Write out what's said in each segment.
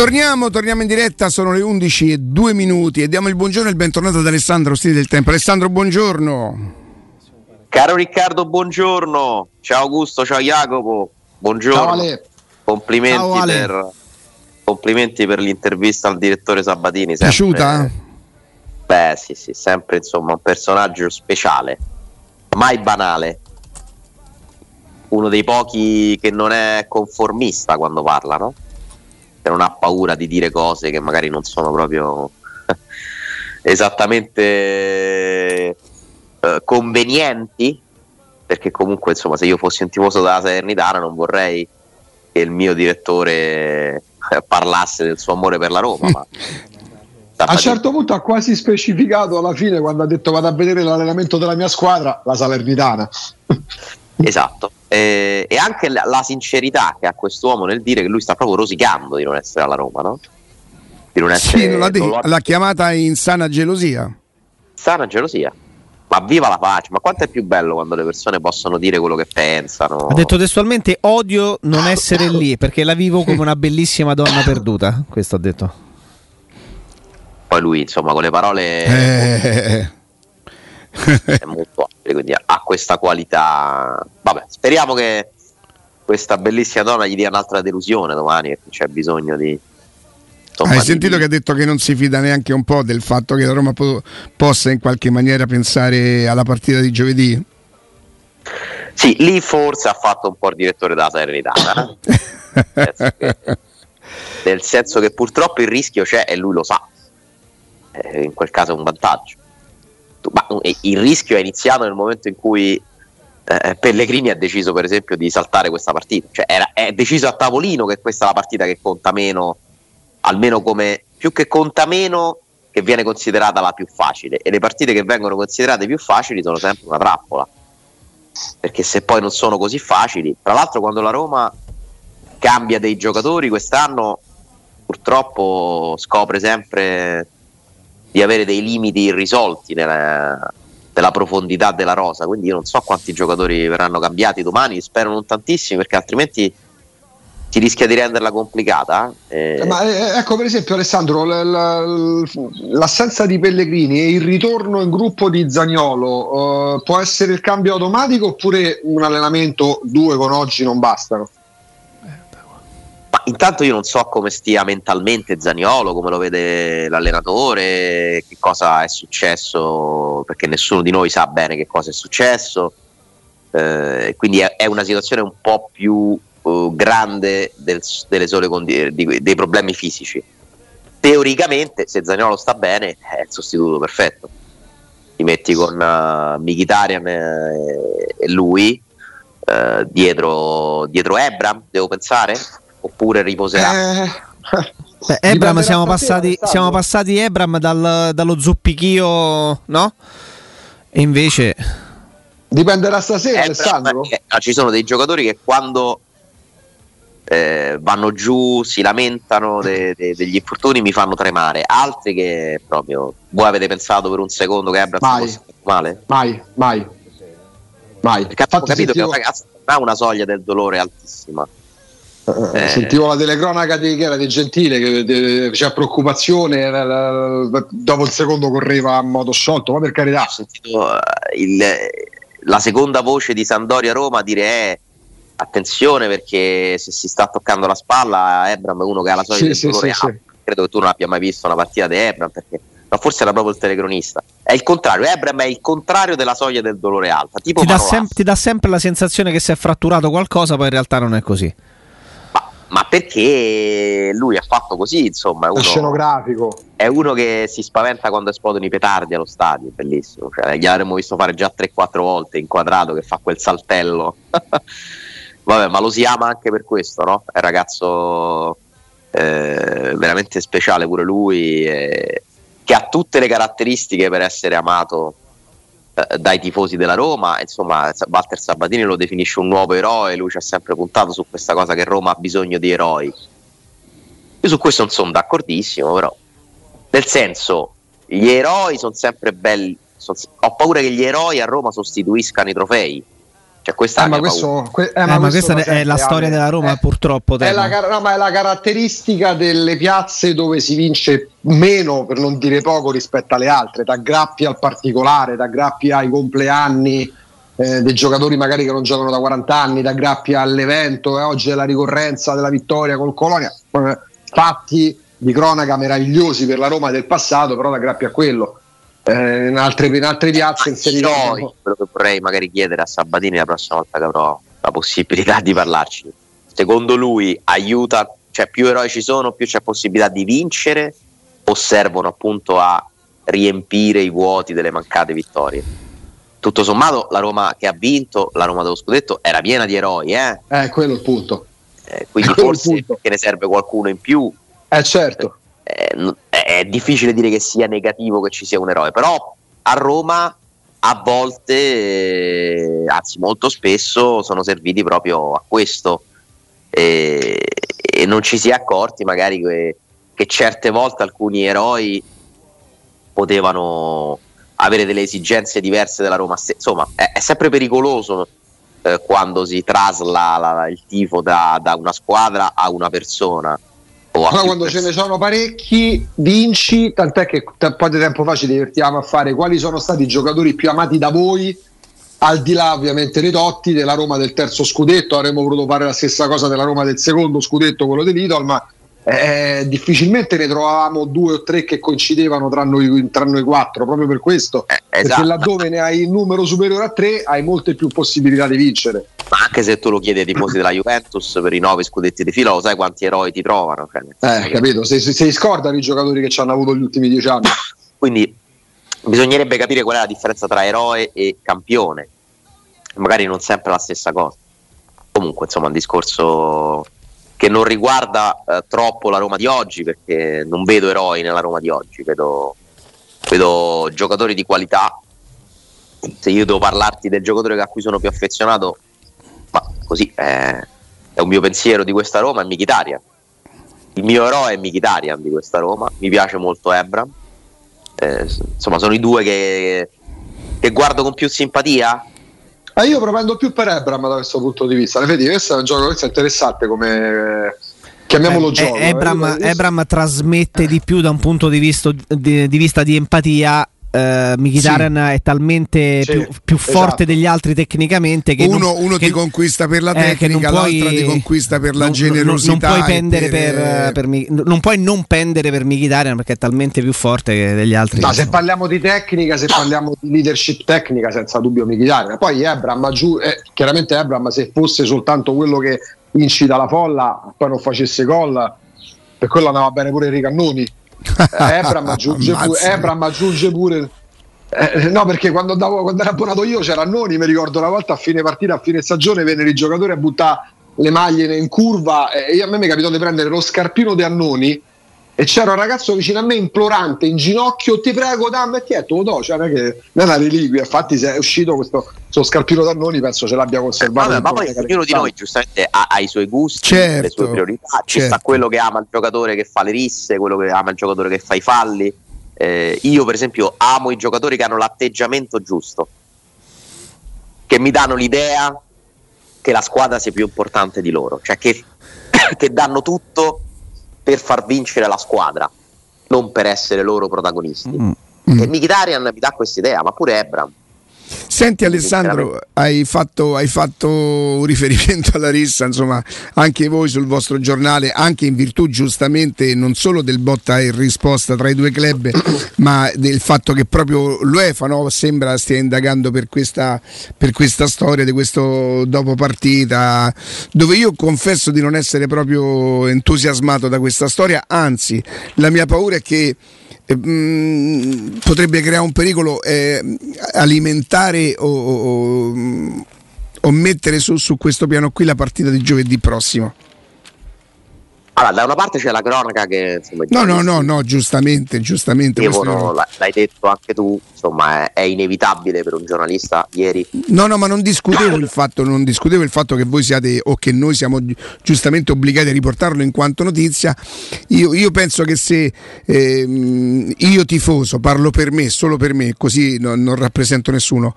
Torniamo, torniamo in diretta, sono le 11 e 2 minuti e diamo il buongiorno e il bentornato ad Alessandro Ostini del Tempo. Alessandro, buongiorno. Caro Riccardo, buongiorno. Ciao Augusto, ciao Jacopo. Buongiorno. Ciao Ale. Complimenti, ciao, Ale. Per, complimenti per l'intervista al direttore Sabatini. Sempre, Piaciuta? Beh, sì, sì, sempre insomma un personaggio speciale, mai banale. Uno dei pochi che non è conformista quando parla, no? Che non ha paura di dire cose che magari non sono proprio esattamente eh, convenienti, perché comunque insomma se io fossi un tifoso della Salernitana non vorrei che il mio direttore parlasse del suo amore per la Roma, ma a un certo punto ha quasi specificato alla fine quando ha detto vado a vedere l'allenamento della mia squadra, la Salernitana. esatto. E, e anche la, la, sincerità che ha quest'uomo nel dire che lui sta proprio rosicando di non essere alla Roma, no? Di non essere. Sì, non l'ha, non l'ha chiamata in sana gelosia. Sana gelosia. Ma viva la pace, ma quanto è più bello quando le persone possono dire quello che pensano. Ha detto testualmente odio non essere lì perché la vivo come una bellissima donna perduta. Questo ha detto. Poi lui, insomma, con le parole eh. è molto ampio, quindi ha questa qualità. Vabbè, speriamo che questa bellissima donna gli dia un'altra delusione domani, perché c'è bisogno di. Insomma, Hai sentito di... che ha detto che non si fida neanche un po' del fatto che la Roma po- possa in qualche maniera pensare alla partita di giovedì? Sì, lì forse ha fatto un po' il direttore della Serenità. Eh? nel senso che purtroppo il rischio c'è e lui lo sa eh, in quel caso è un vantaggio. Ma il rischio è iniziato nel momento in cui eh, Pellegrini ha deciso, per esempio, di saltare questa partita. Cioè, era, è deciso a tavolino che questa è la partita che conta meno, almeno come più che conta meno, che viene considerata la più facile. E le partite che vengono considerate più facili sono sempre una trappola. Perché se poi non sono così facili, tra l'altro, quando la Roma cambia dei giocatori quest'anno, purtroppo scopre sempre di avere dei limiti irrisolti nella, nella, profondità della rosa. Quindi io non so quanti giocatori verranno cambiati domani, spero non tantissimi, perché altrimenti si rischia di renderla complicata. Eh. eh ma eh, ecco per esempio Alessandro, l'assenza di Pellegrini e il ritorno in gruppo di Zagnolo uh, può essere il cambio automatico oppure un allenamento due con oggi non bastano? Intanto io non so come stia mentalmente Zaniolo, come lo vede l'allenatore, che cosa è successo, perché nessuno di noi sa bene che cosa è successo. Eh, quindi è, è, una situazione un po' più uh, grande del, delle sole condi- di, dei problemi fisici. Teoricamente, se Zaniolo sta bene, è il sostituto perfetto. Ti metti con uh, Mkhitaryan e, e lui uh, dietro, dietro Ebram, devo pensare oppure riposerà? Eh. Beh, Ebram siamo passati, siamo passati Ebram dal, dallo zoppichio, no? E invece dipenderà stasera, Ebram, Alessandro. Eh, ci sono dei giocatori che quando eh, vanno giù, si lamentano de, de, degli infortuni, mi fanno tremare. Altri che proprio voi avete pensato per un secondo che Ebram mai, fosse male? Mai, mai, mai. Perché ho capito sentivo... che un ragazzo ha una soglia del dolore altissima. Eh, Sentivo la telecronaca di, che era di Gentile che c'era preoccupazione, dopo il secondo correva a modo sciolto, ma per carità. Ho sentito eh, il, la seconda voce di Sandoria Roma dire eh, attenzione perché se si sta toccando la spalla Ebram è uno che ha la solita sì, dolore sì, sì, credo che tu non abbia mai visto una partita di Ebram perché ma forse era proprio il telecronista. È il contrario, Ebram è il contrario della soglia del dolore alta. Tipo ti, dà sem- ti dà sempre la sensazione che si è fratturato qualcosa, poi in realtà non è così ma perché lui ha fatto così, insomma. È uno, scenografico. È uno che si spaventa quando esplodono i petardi allo stadio, bellissimo. Cioè, gli avremmo visto fare già 3-4 volte inquadrato che fa quel saltello. Vabbè, ma lo si ama anche per questo, no? È un ragazzo eh, veramente speciale pure lui, eh, che ha tutte le caratteristiche per essere amato dai tifosi della Roma. Insomma, Walter Sabatini lo definisce un nuovo eroe. Lui ci ha sempre puntato su questa cosa che Roma ha bisogno di eroi. Io su questo non sono d'accordissimo, però. Nel senso, gli eroi sono sempre belli. Sono, ho paura che gli eroi a Roma sostituiscano i trofei. Cioè, questa, eh, ma questo, que- eh, ma, eh, ma questa è la storia della Roma, purtroppo. È la, no, ma è la caratteristica delle piazze dove si vince meno, per non dire poco, rispetto alle altre. Da grappi al particolare, da grappi ai compleanni eh, dei giocatori magari che non giocano da 40 anni, da grappi all'evento. E oggi è la ricorrenza della vittoria col Colonia. Fatti di cronaca meravigliosi per la Roma del passato, però da grappi a quello eh, in, altre, in, altre, piazze inserite. Quello che vorrei magari chiedere a Sabatini la prossima volta che avrò la possibilità di parlarci. Secondo lui aiuta, cioè più eroi ci sono, più c'è possibilità di vincere o servono appunto a riempire i vuoti delle mancate vittorie? Tutto sommato la Roma che ha vinto, la Roma dello scudetto, era piena di eroi, eh? Eh, quello è il punto. Eh, quindi forse che ne serve qualcuno in più. Eh certo eh, è difficile dire che sia negativo che ci sia un eroe, però a Roma a volte, eh, anzi molto spesso, sono serviti proprio a questo e, e non ci si è accorti magari che, che, certe volte alcuni eroi potevano avere delle esigenze diverse della Roma. Insomma, è, è sempre pericoloso eh, quando si trasla la, il tifo da, da una squadra a una persona però quando ce ne sono parecchi vinci, tant'è che un po' di tempo fa ci divertiamo a fare quali sono stati i giocatori più amati da voi, al di là ovviamente dei Totti, della Roma del terzo scudetto, avremmo voluto fare la stessa cosa della Roma del secondo scudetto, quello di Lidl, ma eh, difficilmente ne trovavamo due o tre che coincidevano tra noi, tra noi quattro, proprio per questo, eh, esatto. perché laddove ne hai il numero superiore a tre hai molte più possibilità di vincere. Ma anche se tu lo chiedi ai tifosi della Juventus per i nove scudetti di fila, lo sai quanti eroi ti trovano? Cioè, eh, capito, se, se, se scordano i giocatori che ci hanno avuto gli ultimi dieci anni. Quindi bisognerebbe capire qual è la differenza tra eroe e campione, magari non sempre la stessa cosa. Comunque, insomma, un discorso che non riguarda eh, troppo la Roma di oggi, perché non vedo eroi nella Roma di oggi, vedo, vedo giocatori di qualità. Se io devo parlarti del giocatore a cui sono più affezionato, ma così è, è un mio pensiero di questa Roma, è Michitarian. Il mio eroe è Michitarian di questa Roma, mi piace molto Ebram. Eh, insomma, sono i due che, che guardo con più simpatia Ah, io propendo più per Ebram da questo punto di vista. Vedi, questo è un gioco questo è interessante come chiamiamolo eh, gioco. Ebram, Ebram trasmette di più da un punto di vista di, di, vista di empatia Uh, Mkhitaryan sì. è talmente sì, più, più esatto. forte degli altri tecnicamente che uno, non, uno che, ti conquista per la tecnica, eh, puoi, l'altra ti conquista per la non, generosità. Non, puoi pendere per, per, per, non puoi non pendere per Mkhitaryan perché è talmente più forte degli altri. No, se parliamo di tecnica, se parliamo di leadership tecnica, senza dubbio Mkhitaryan. Poi Ebram, eh, chiaramente Ebram se fosse soltanto quello che incita la folla, poi non facesse gol, per quello andava bene pure i ricannoni Ebram aggiunge, pure, Ebram aggiunge pure eh, no, perché quando, andavo, quando ero abbonato io c'era Annoni, mi ricordo una volta a fine partita, a fine stagione, vennero i giocatori a buttare le maglie in curva e a me mi capitò di prendere lo scarpino di Annoni e c'era un ragazzo vicino a me implorante in ginocchio ti prego dammi e ti è tu do. Cioè non è che non è una reliquia infatti se è uscito questo, questo scarpino d'Annoni penso ce l'abbia conservato eh, ma poi ognuno di noi giustamente ha, ha, i suoi gusti certo, le sue priorità ci certo. sta quello che ama il giocatore che fa le risse quello che ama il giocatore che fa i falli. Eh, io per esempio amo i giocatori che hanno l'atteggiamento giusto che mi danno l'idea che la squadra sia più importante di loro cioè che, che danno tutto per far vincere la squadra, non per essere loro protagonisti. Mm. Mm. E Mkhitaryan mi dà questa idea, ma pure Ebram. Senti Alessandro, hai fatto, hai fatto, un riferimento alla rissa, insomma, anche voi sul vostro giornale, anche in virtù giustamente non solo del botta e risposta tra i due club, ma del fatto che proprio l'UEFA no, sembra stia indagando per questa, per questa storia di questo dopo partita, dove io confesso di non essere proprio entusiasmato da questa storia, anzi la mia paura è che eh, potrebbe creare un pericolo eh, alimentare o, o, o mettere su, su questo piano qui la partita di giovedì prossimo. Allora, da una parte c'è la cronaca che insomma, no, no, no, no, giustamente, giustamente devono, l'hai detto anche tu, insomma è, inevitabile per un giornalista ieri. No, no, ma non discutevo il fatto, non discutevo il fatto che voi siate o che noi siamo giustamente obbligati a riportarlo in quanto notizia. Io, io penso che se eh, io tifoso, parlo per me, solo per me, così no, non rappresento nessuno.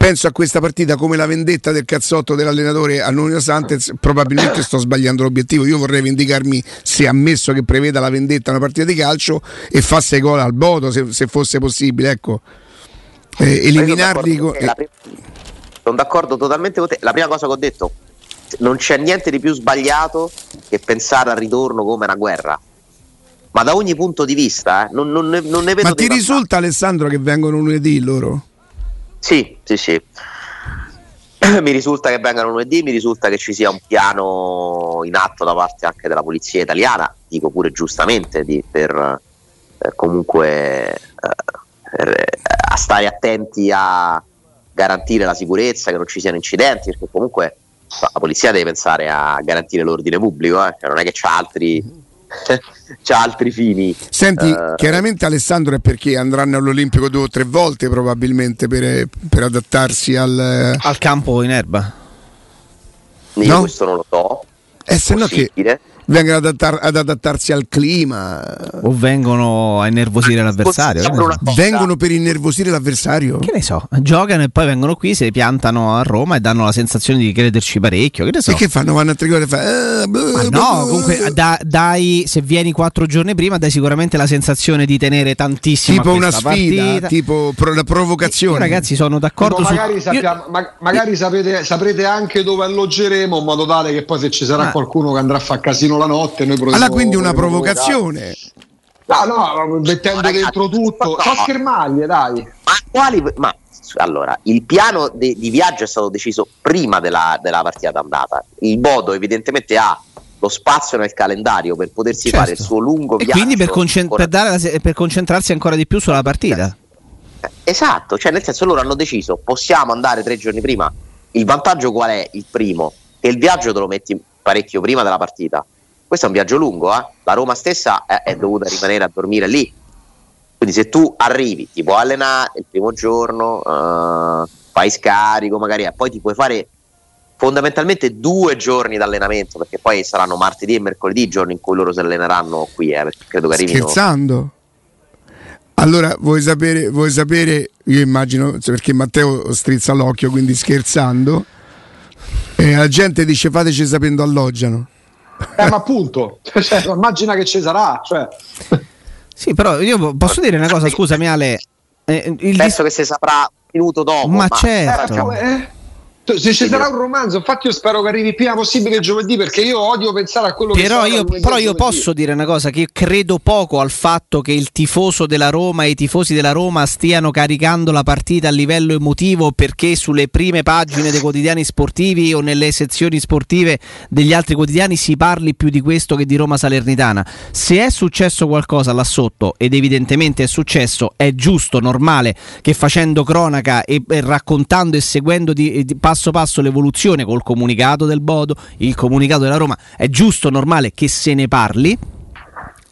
Penso a questa partita come la vendetta del cazzotto dell'allenatore a Nuno Santez, probabilmente sto sbagliando l'obiettivo. Io vorrei vendicarmi se ammesso che preveda la vendetta una partita di calcio e fa 6 gol al Bodo se, se fosse possibile. Ecco eh, eliminarli. Sono d'accordo, prima, sono d'accordo totalmente con te. La prima cosa che ho detto, non c'è niente di più sbagliato che pensare al ritorno come una guerra. Ma da ogni punto di vista, eh, non, non, ne, non, ne, vedo. Ma ti risulta, Alessandro, che vengono lunedì loro? Sì, sì, sì. mi risulta che vengano lunedì, mi risulta che ci sia un piano in atto da parte anche della polizia italiana, dico pure giustamente, di, per eh, comunque eh, a stare attenti a garantire la sicurezza, che non ci siano incidenti, perché comunque la polizia deve pensare a garantire l'ordine pubblico, eh? Cioè, non è che c'ha altri, c'ha altri fini. Senti, uh, chiaramente Alessandro è perché andranno all'Olimpico due o tre volte probabilmente per, per adattarsi al... al campo in erba. Io no? questo non lo so. Eh, se no che vengono ad, adattar- ad, adattarsi al clima. O vengono a innervosire l'avversario vengono per innervosire l'avversario? Che ne so giocano e poi vengono qui si piantano a Roma e danno la sensazione di crederci parecchio che ne so. E che fanno? Vanno a trigore e fanno eh, no comunque da, dai se vieni quattro giorni prima dai sicuramente la sensazione di tenere tantissimo tipo una sfida partita. tipo pro- la provocazione. Io, ragazzi sono d'accordo su... magari, sappiamo, io... ma- magari sapete, saprete anche dove alloggeremo in modo tale che poi se ci sarà ah. qualcuno che andrà a fare casino la notte. Noi allora, quindi una provocazione. No, no, mettendo no, dentro tutto. No. So schermaglie, dai. Ma quali. Ma allora, il piano de, di viaggio è stato deciso prima della, della partita d'andata. Il Bodo, evidentemente, ha lo spazio nel calendario per potersi certo. fare il suo lungo e viaggio. Quindi per, concent- per, la, per, concentrarsi ancora di più sulla partita. Eh, esatto, cioè nel senso loro hanno deciso possiamo andare tre giorni prima. Il vantaggio qual è? Il primo, che il viaggio te lo metti parecchio prima della partita. Questo è un viaggio lungo, eh? la Roma stessa è, è, dovuta rimanere a dormire lì. Quindi se tu arrivi, ti puoi allenare il primo giorno, uh, fai scarico magari, e poi ti puoi fare fondamentalmente due giorni di allenamento, perché poi saranno martedì e mercoledì i giorni in cui loro si alleneranno qui, eh, credo che arrivino... Scherzando? Allora, vuoi sapere, vuoi sapere, io immagino, perché Matteo strizza l'occhio, quindi scherzando, e la gente dice fateci sapendo alloggiano. Eh, ma appunto, cioè, immagina che ci sarà. Cioè. Sì, però io posso dire una cosa, scusami Ale. Eh, Penso dis- che si saprà un minuto dopo. Ma, ma certo. Eh, se ci sarà un romanzo, infatti io spero che arrivi prima possibile giovedì perché io odio pensare a quello però che io, Però io posso dire una cosa, che io credo poco al fatto che il tifoso della Roma e i tifosi della Roma stiano caricando la partita a livello emotivo perché sulle prime pagine dei quotidiani sportivi o nelle sezioni sportive degli altri quotidiani si parli più di questo che di Roma Salernitana. Se è successo qualcosa là sotto, ed evidentemente è successo, è giusto, normale che facendo cronaca e, e raccontando e seguendo di, di passo passo l'evoluzione col comunicato del Bodo, il comunicato della Roma, è giusto, normale che se ne parli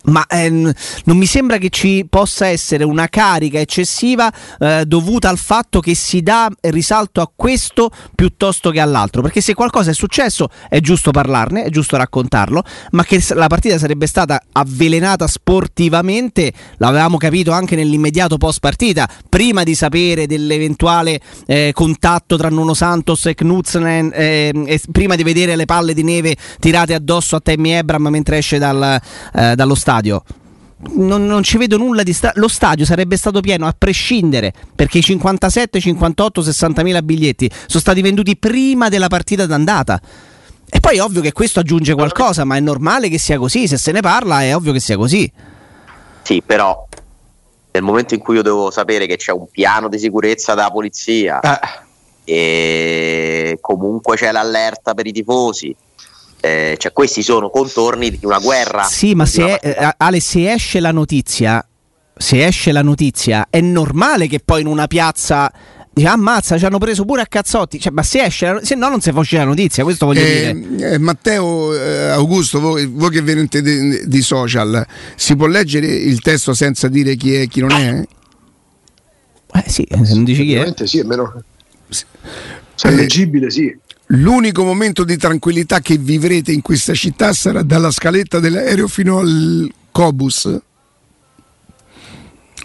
ma eh, non mi sembra che ci possa essere una carica eccessiva eh, dovuta al fatto che si dà risalto a questo piuttosto che all'altro, perché se qualcosa è successo è giusto parlarne, è giusto raccontarlo, ma che la partita sarebbe stata avvelenata sportivamente, l'avevamo capito anche nell'immediato post partita, prima di sapere dell'eventuale eh, contatto tra Nuno Santos e Knutzen, eh, prima di vedere le palle di neve tirate addosso a Tammy Ebram mentre esce dal, eh, dallo stadio stadio. Non, non, ci vedo nulla di sta- lo stadio sarebbe stato pieno a prescindere perché i 57, 58, 60 mila biglietti sono stati venduti prima della partita d'andata e poi è ovvio che questo aggiunge qualcosa ma è normale che sia così se se ne parla è ovvio che sia così sì però nel momento in cui io devo sapere che c'è un piano di sicurezza della polizia eh. e comunque c'è l'allerta per i tifosi eh, cioè questi sono contorni di una guerra. Sì, ma se, è, Ale, se esce la notizia, se esce la notizia, è normale che poi in una piazza dice ammazza ci hanno preso pure a cazzotti cioè, ma se esce se no non si fa la notizia questo voglio eh, dire eh, Matteo eh, Augusto voi, voi, che venite di, di, social si può leggere il testo senza dire chi è e chi non è? Eh sì, se non dici chi è. Sì, è meno... Se è leggibile, sì. L'unico momento di tranquillità che vivrete in questa città sarà dalla scaletta dell'aereo fino al Cobus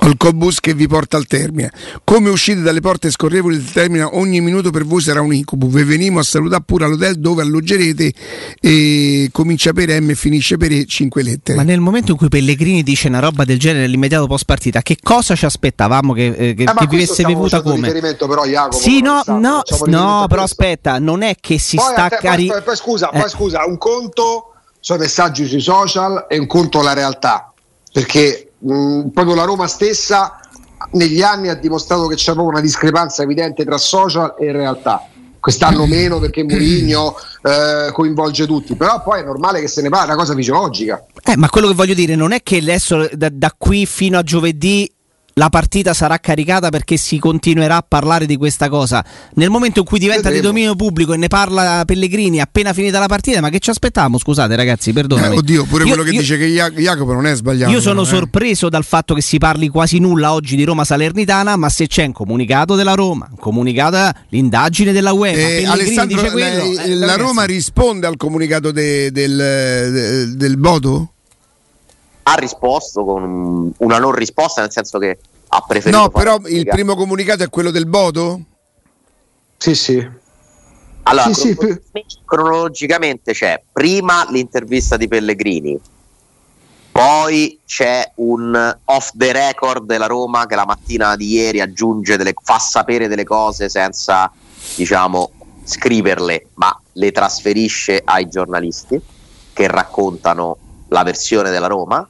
il cobus che vi porta al termine. Come uscite dalle porte scorrevoli del termine, ogni minuto per voi sarà un incubo. Vi venimo a salutare pure all'hotel dove alloggerete e comincia per M e finisce per E 5 lettere. Ma nel momento in cui Pellegrini dice una roba del genere nell'immediato post partita, che cosa ci aspettavamo che, eh, che, Eh, che vivesse bevuta come? riferimento però, Jacopo, Sì, no, no, no, però questo. aspetta, non è che si Poi, sta cari- poi- poi scusa, Eh. poi scusa, un conto sono i messaggi sui social e un conto la realtà, perché mh, proprio la Roma stessa negli anni ha dimostrato che c'è proprio una discrepanza evidente tra social e realtà. Quest'anno meno perché Mourinho eh, coinvolge tutti, però poi è normale che se ne parli, è una cosa fisiologica. Eh, ma quello che voglio dire non è che adesso da, da qui fino a giovedì la partita sarà caricata perché si continuerà a parlare di questa cosa. Nel momento in cui diventa di Vedremo. dominio pubblico e ne parla Pellegrini appena finita la partita, ma che ci aspettiamo? Scusate ragazzi, Eh, perdonami. oddio, pure Io- quello che io- dice che Ja- Jacopo non è sbagliato. Io sono eh. sorpreso dal fatto che si parli quasi nulla oggi di Roma Salernitana, ma se c'è un comunicato della Roma, un comunicato l'indagine della UEFA, Eh, Alessandro, dice quello, lei- eh, la Roma risponde al comunicato de- del, de- del Bodo? Ha risposto con un- una non risposta, nel senso che ha preferito. No, però il primo comunicato è quello del Bodo? Sì, sì. Allora, Sì, sì, crono- cronologicamente c'è prima l'intervista di Pellegrini, poi c'è un off the record della Roma che la mattina di ieri aggiunge delle, fa sapere delle cose senza, diciamo, scriverle, ma le trasferisce ai giornalisti che raccontano la versione della Roma.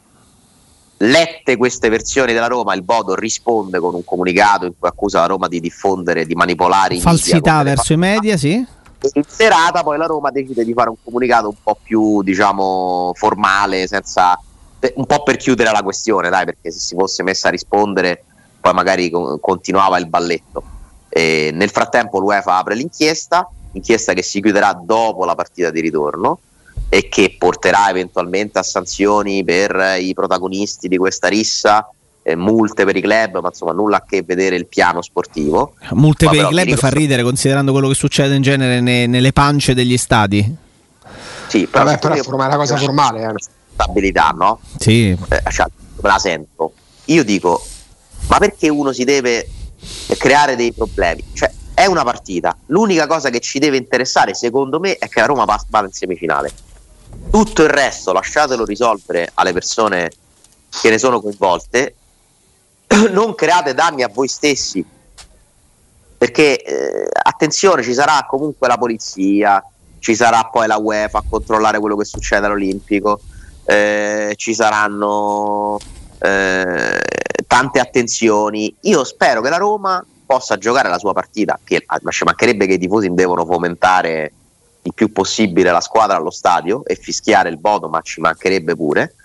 Lette queste versioni della Roma, il Bodo risponde con un comunicato in cui accusa la Roma di diffondere, di manipolare falsità verso i media, sì. In serata poi la Roma decide di fare un comunicato un po' più, diciamo, formale, senza, un po' per chiudere la questione, dai, perché se si fosse messa a rispondere poi magari co- continuava il balletto. E nel frattempo l'UEFA apre l'inchiesta, inchiesta che si chiuderà dopo la partita di ritorno e che porterà eventualmente a sanzioni per i protagonisti di questa rissa, eh, multe per i club, ma insomma nulla a che vedere il piano sportivo. Multe Ma per i club dico- fa ridere considerando quello che succede in genere ne- nelle pance degli stadi. Sì, però, Vabbè, però è una cosa formale, eh. Stabilità, no? Sì. Eh, cioè, me la sento. Io dico, ma perché uno si deve creare dei problemi? Cioè, è una partita. L'unica cosa che ci deve interessare, secondo me, è che la Roma va- vada in semifinale. Tutto il resto lasciatelo risolvere alle persone che ne sono coinvolte. Non create danni a voi stessi. Perché eh, attenzione, ci sarà comunque la polizia, ci sarà poi la UEFA a controllare quello che succede all'Olimpico, eh, ci saranno eh, tante attenzioni. Io spero che la Roma possa giocare la sua partita, che ci mancherebbe che i tifosi devono fomentare il più possibile la squadra allo stadio e fischiare il Bodo, ma ci mancherebbe pure.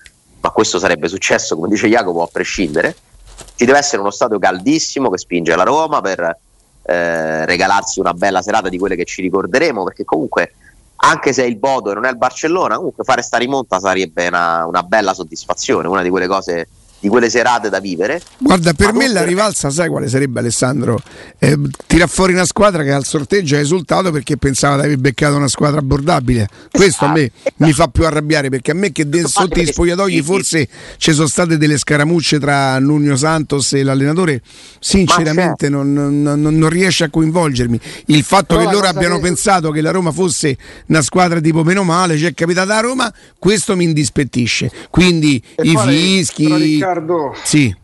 Ma questo sarebbe successo, come dice Jacopo, a prescindere. Ci deve essere uno stadio caldissimo che spinge la Roma per eh, regalarsi una bella serata di quelle che ci ricorderemo, perché comunque anche se è il Bodo e non è il Barcellona, comunque fare sta rimonta sarebbe una, una bella soddisfazione, una di quelle cose, di quelle serate da vivere. Guarda, per me la rivalsa, sai quale sarebbe Alessandro? Eh, tira fuori una squadra che al sorteggio ha esultato perché pensava di aver beccato una squadra abbordabile. Questo a me Esatto. mi fa più arrabbiare perché a me che de- sotto i che- spogliatoi sì, forse ci sono state delle scaramucce tra Nuno Santos e l'allenatore, sinceramente non, non- non- riesce a coinvolgermi. Il fatto Però che loro abbiano che- pensato che la Roma fosse una squadra tipo meno male, c'è capitata a Roma, questo mi indispettisce. Quindi E i fischi... Riccardo, Sì.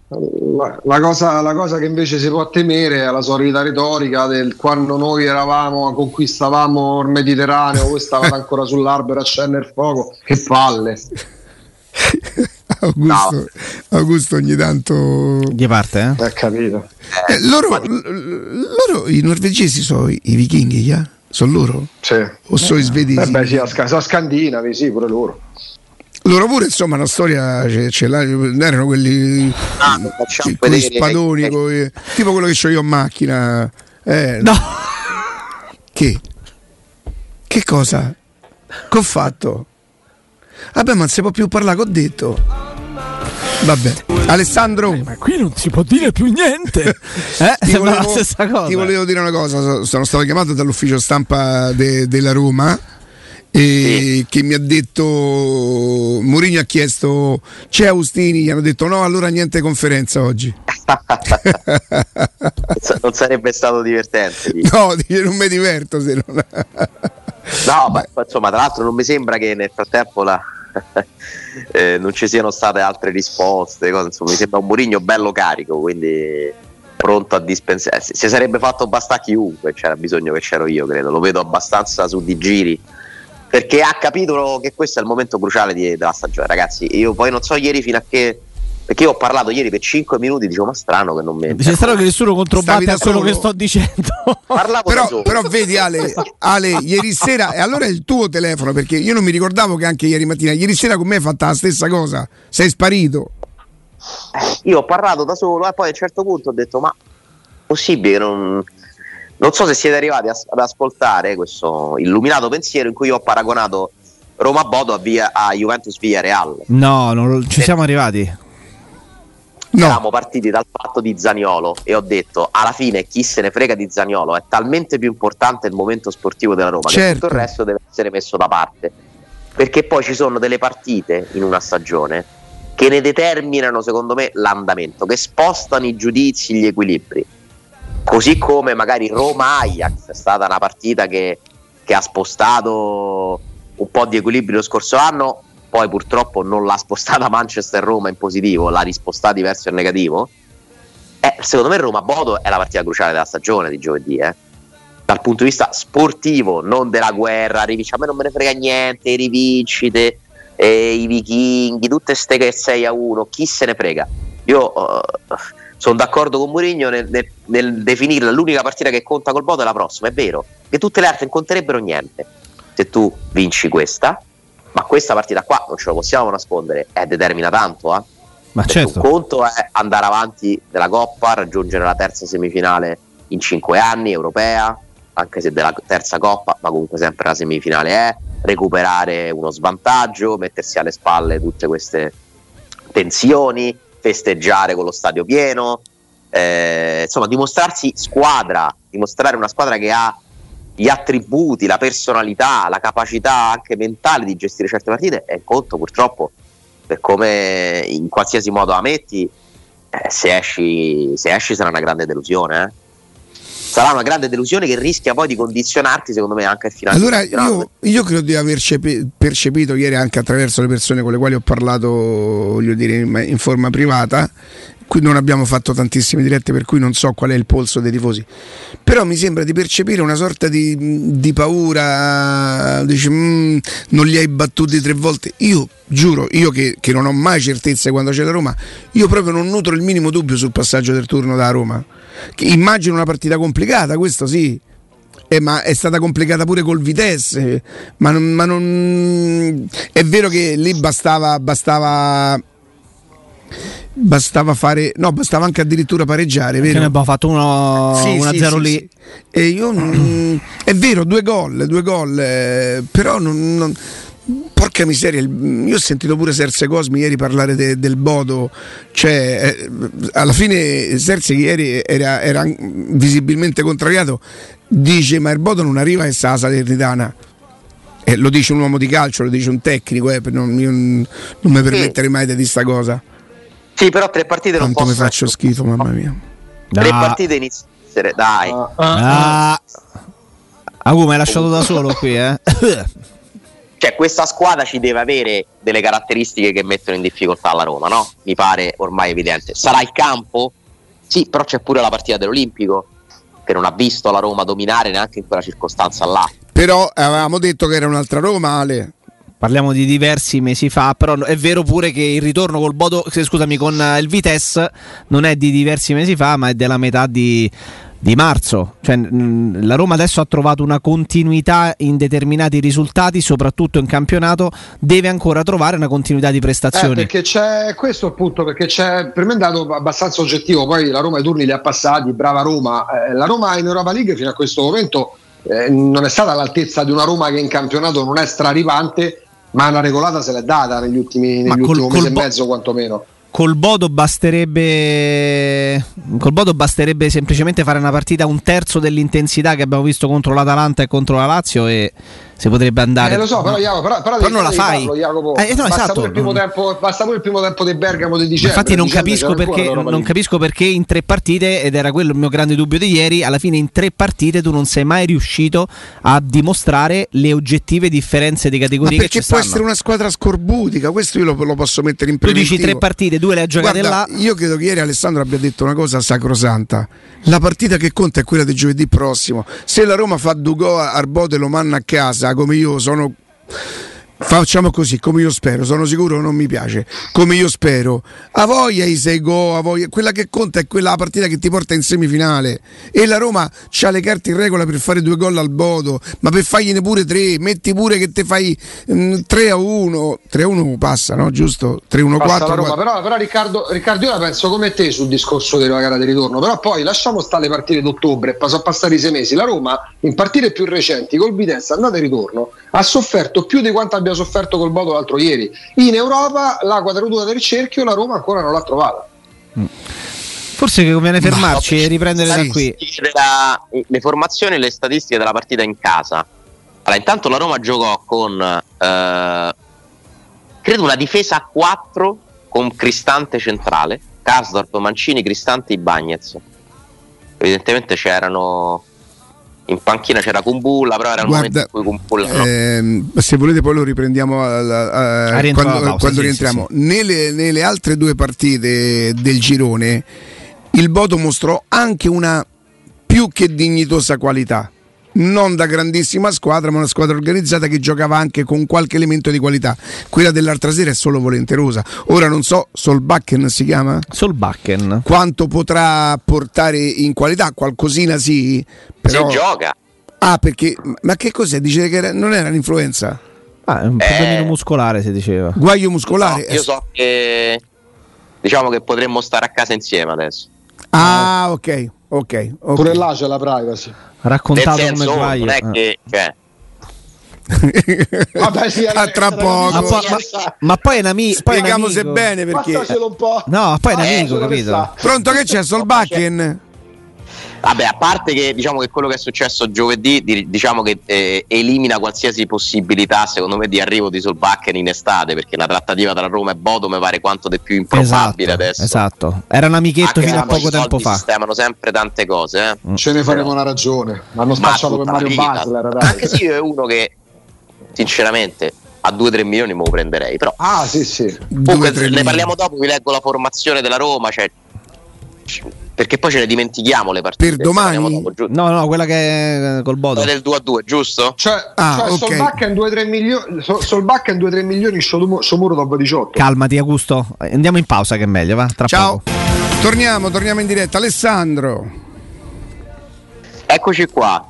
La, la cosa, la cosa che invece si può temere è la solita retorica del quando noi eravamo, conquistavamo il Mediterraneo, voi stavate ancora sull'albero a accendere il fuoco, che palle. Augusto, Augusto ogni tanto Di parte, eh? Hai capito? Eh, loro, l- loro, i norvegesi sono i, i vichinghi, yeah? sono loro? Sì. O sono i svedesi? Eh beh, sì, sono scandinavi, sì, pure loro. Loro pure, insomma, una storia ce, ce l'ha- erano quelli Ah, facciamo con i vedere- spadoni, coi- tipo quello che ho io in macchina. Eh, No. Che? Che cosa? Che ho fatto? Vabbè, ma non si può più parlare, che ho detto. Vabbè. Alessandro, eh, ma qui non si può dire più niente. eh? Ti volevo, la stessa cosa. Ti volevo dire una cosa, sono stato chiamato dall'ufficio stampa de, della Roma sì. che mi ha detto Mourinho ha chiesto c'è Austini? Gli hanno detto no allora niente conferenza oggi. Non sarebbe stato divertente no non mi diverto se non no ma insomma tra l'altro non mi sembra che nel frattempo la eh, non ci siano state altre risposte cose, insomma, mi sembra un Mourinho bello carico quindi pronto a dispensare. Si sarebbe fatto bastare chiunque c'era bisogno che c'ero io credo. Lo vedo abbastanza su di giri perché ha capito che questo è il momento cruciale di, della stagione, ragazzi. Io poi non so ieri fino a che. Perché io ho parlato ieri per 5 minuti, dicevo, ma strano che non mi. C'è strano che nessuno controbatte a quello che sto dicendo. Parlavo però, però vedi, Ale, Ale, ieri sera, e allora è il tuo telefono, perché io non mi ricordavo che anche ieri mattina, ieri sera con me hai fatto la stessa cosa. Sei sparito. Io ho parlato da solo e poi a un certo punto ho detto, ma possibile che non non so se siete arrivati a, ad ascoltare questo illuminato pensiero in cui io ho paragonato Roma Bodo a, via, a Juventus via Real. No, non ci siamo arrivati. No. Siamo partiti dal fatto di Zaniolo e ho detto alla fine chi se ne frega di Zaniolo è talmente più importante il momento sportivo della Roma certo. che tutto il resto deve essere messo da parte. Perché poi ci sono delle partite in una stagione che ne determinano secondo me l'andamento, che spostano i giudizi, gli equilibri così come magari Roma-Ajax è stata una partita che, che, ha spostato un po' di equilibrio lo scorso anno, poi purtroppo non l'ha spostata Manchester-Roma in positivo, l'ha rispostata verso il negativo. Eh, secondo me Roma-Bodo è la partita cruciale della stagione di giovedì, eh. dal punto di vista sportivo, non della guerra, rivinci, a me non me ne frega niente, rivincite, eh, i vichinghi, tutte queste che 6 a 1, chi se ne frega. Io... Uh, sono d'accordo con Mourinho nel, nel, nel, definirla l'unica partita che conta col voto è la prossima, è vero, che tutte le altre non conterebbero niente. Se tu vinci questa, ma questa partita qua non ce lo possiamo nascondere, eh, determina tanto, eh. Ma Perché certo. Un conto è andare avanti nella Coppa, raggiungere la terza semifinale in cinque anni, europea, anche se della terza Coppa, ma comunque sempre la semifinale è, recuperare uno svantaggio, mettersi alle spalle tutte queste tensioni, festeggiare con lo stadio pieno, eh, insomma dimostrarsi squadra, dimostrare una squadra che ha gli attributi, la personalità, la capacità anche mentale di gestire certe partite è conto purtroppo per come in qualsiasi modo la metti, eh, se, esci, se, esci, sarà una grande delusione. Eh? Sarà una grande delusione che rischia poi di condizionarti, secondo me, anche al finale. Allora, io, io, credo di aver percepito ieri anche attraverso le persone con le quali ho parlato, voglio dire, in, in forma privata, qui non abbiamo fatto tantissime dirette per cui non so qual è il polso dei tifosi. Però mi sembra di percepire una sorta di, di paura dici mm, non li hai battuti tre volte io giuro io che, che, non ho mai certezze quando c'è la Roma io proprio non nutro il minimo dubbio sul passaggio del turno da Roma. Che immagino una partita complicata questo sì. Eh, ma è stata complicata pure col Vitesse ma non, ma non... è vero che lì bastava, bastava bastava fare no bastava anche addirittura pareggiare vero? ne abbiamo fatto uno, sì, 1-0 sì, lì. sì, e io mm, è vero due gol due gol eh, però non, non, porca miseria io ho sentito pure Serse Cosmi ieri parlare de, del Bodo cioè eh, alla fine Serse ieri era, era, visibilmente contrariato dice ma il Bodo non arriva e sa la Salernitana. Eh, lo dice un uomo di calcio lo dice un tecnico eh, non, io non mi permetterei mai di dire questa cosa sì, però tre partite Quanto non possono. mi faccio schifo, mamma mia. Tre no. partite iniziano a essere, dai. Ah, ah, ah. ah mi hai lasciato da solo qui, eh? cioè, questa squadra ci deve avere delle caratteristiche che mettono in difficoltà la Roma, no? Mi pare ormai evidente. Sarà il campo? Sì, però c'è pure la partita dell'Olimpico che non ha visto la Roma dominare neanche in quella circostanza là. Però avevamo detto che era un'altra Roma, Ale. Parliamo di diversi mesi fa, però è vero pure che il ritorno col Bodo, scusami, con eh, il Vitesse non è di diversi mesi fa, ma è della metà di, di marzo. Cioè, la Roma adesso ha trovato una continuità in determinati risultati, soprattutto in campionato, deve ancora trovare una continuità di prestazioni. Eh, perché c'è questo appunto, perché c'è per me è dato abbastanza oggettivo, poi la Roma i turni li ha passati, brava Roma. Eh, la Roma in Europa League fino a questo momento eh, non è stata all'altezza di una Roma che in campionato non è straripante ma una regolata se l'è data negli ultimi, negli ultimi col, mesi col e mezzo quantomeno. Col Bodo basterebbe col Bodo basterebbe semplicemente fare una partita un terzo dell'intensità che abbiamo visto contro l'Atalanta e contro la Lazio e si potrebbe andare. Eh, lo so, però, Jacopo, però, però, però non la fai. Farlo, eh, no, basta, esatto. pure il primo tempo, basta pure il primo tempo di Bergamo di dicembre. Infatti, non, dicembre capisco perché, non capisco perché in tre partite, ed era quello il mio grande dubbio di ieri, alla fine in tre partite tu non sei mai riuscito a dimostrare le oggettive differenze di categoria. Ma perché può essere una squadra scorbutica, questo io lo, lo posso mettere in preventivo. Tu dici tre partite, due le ha giocate Guarda, là. Io credo che ieri Alessandro abbia detto una cosa sacrosanta. La partita che conta è quella di giovedì prossimo. Se la Roma fa Dugò Arbote lo manna a casa, come io sono Facciamo così, come io spero, sono sicuro che non mi piace, come io spero. A voglia i sei go, a voglia. quella che conta è quella partita che ti porta in semifinale. E la Roma ha le carte in regola per fare due gol al Bodo, ma per fargliene pure tre, metti pure che te fai mh, mm, 3 a 1, 3 a 1 passa, no? Giusto? 3 a 1 4. Roma, però, però, Riccardo, Riccardo, io la penso come te sul discorso della gara di ritorno, però poi lasciamo stare le partite d'ottobre, sono passati sei mesi. La Roma in partite più recenti col Vitesse andata e ritorno ha sofferto più di quanto abbia sofferto col Bodo l'altro ieri. In Europa la quadratura del cerchio la Roma ancora non l'ha trovata. Mm. Forse che conviene fermarci e riprendere da qui. Della, le formazioni e le statistiche della partita in casa. Allora, intanto la Roma giocò con eh, credo una difesa a 4 con Cristante centrale, Karsdorp, Mancini, Cristante e Bagnez. Evidentemente c'erano in panchina c'era Kumbulla, però era il Guarda, momento in cui Kumbulla no. ehm, se volete poi lo riprendiamo alla, a, a, quando, pausa, quando sì, rientriamo. Sì, sì. Nelle, nelle altre due partite del girone il Bodo mostrò anche una più che dignitosa qualità non da grandissima squadra, ma una squadra organizzata che giocava anche con qualche elemento di qualità. Quella dell'altra sera è solo volenterosa. Ora non so, Solbakken si chiama? Solbakken. Quanto potrà portare in qualità? Qualcosina sì, però... Si gioca. Ah, perché... Ma che cos'è? Dice che era... non era un'influenza? Ah, è un problemino eh... muscolare si diceva. Guaio muscolare? No, io so che... Diciamo che potremmo stare a casa insieme adesso. Ah, ok, ok. okay. Pure là c'è la privacy raccontato senso, come sbaglio. Non è che, cioè, Vabbè, sì, a tra poco. Ma, ma, ma, poi è un amico. Spieghiamo se bene perché. Un po'. No, poi è un eh, amico, capito? Pronto che c'è Solbakken? Vabbè, a parte che diciamo che quello che è successo giovedì, diciamo che eh, elimina qualsiasi possibilità, secondo me, di arrivo di Solbakken in estate, perché la trattativa tra Roma e Bodo mi pare quanto di più improbabile esatto, adesso. Esatto, era un amichetto Anche fino a poco tempo fa. Sistemano sempre tante cose. Eh. Mm. Ce ne faremo una ragione. L'hanno spacciato per Mario Basler. Anche se io è uno che, sinceramente, a 2-3 milioni me lo prenderei. Però, ah, sì, sì. Comunque, ne parliamo dopo. Vi leggo la formazione della Roma. Cioè, perché poi ce ne dimentichiamo le partite. Per domani? Dopo, no, no, quella che è col Bodo. Quella del 2 a 2, giusto? Cioè, ah, cioè okay. Solbakken 2-3 milioni, Solbakken 2-3 milioni, Somuro dopo 18. Calmati Augusto, andiamo in pausa che è meglio, va? Tra Ciao. Poco. Torniamo, torniamo in diretta. Alessandro. Eccoci qua.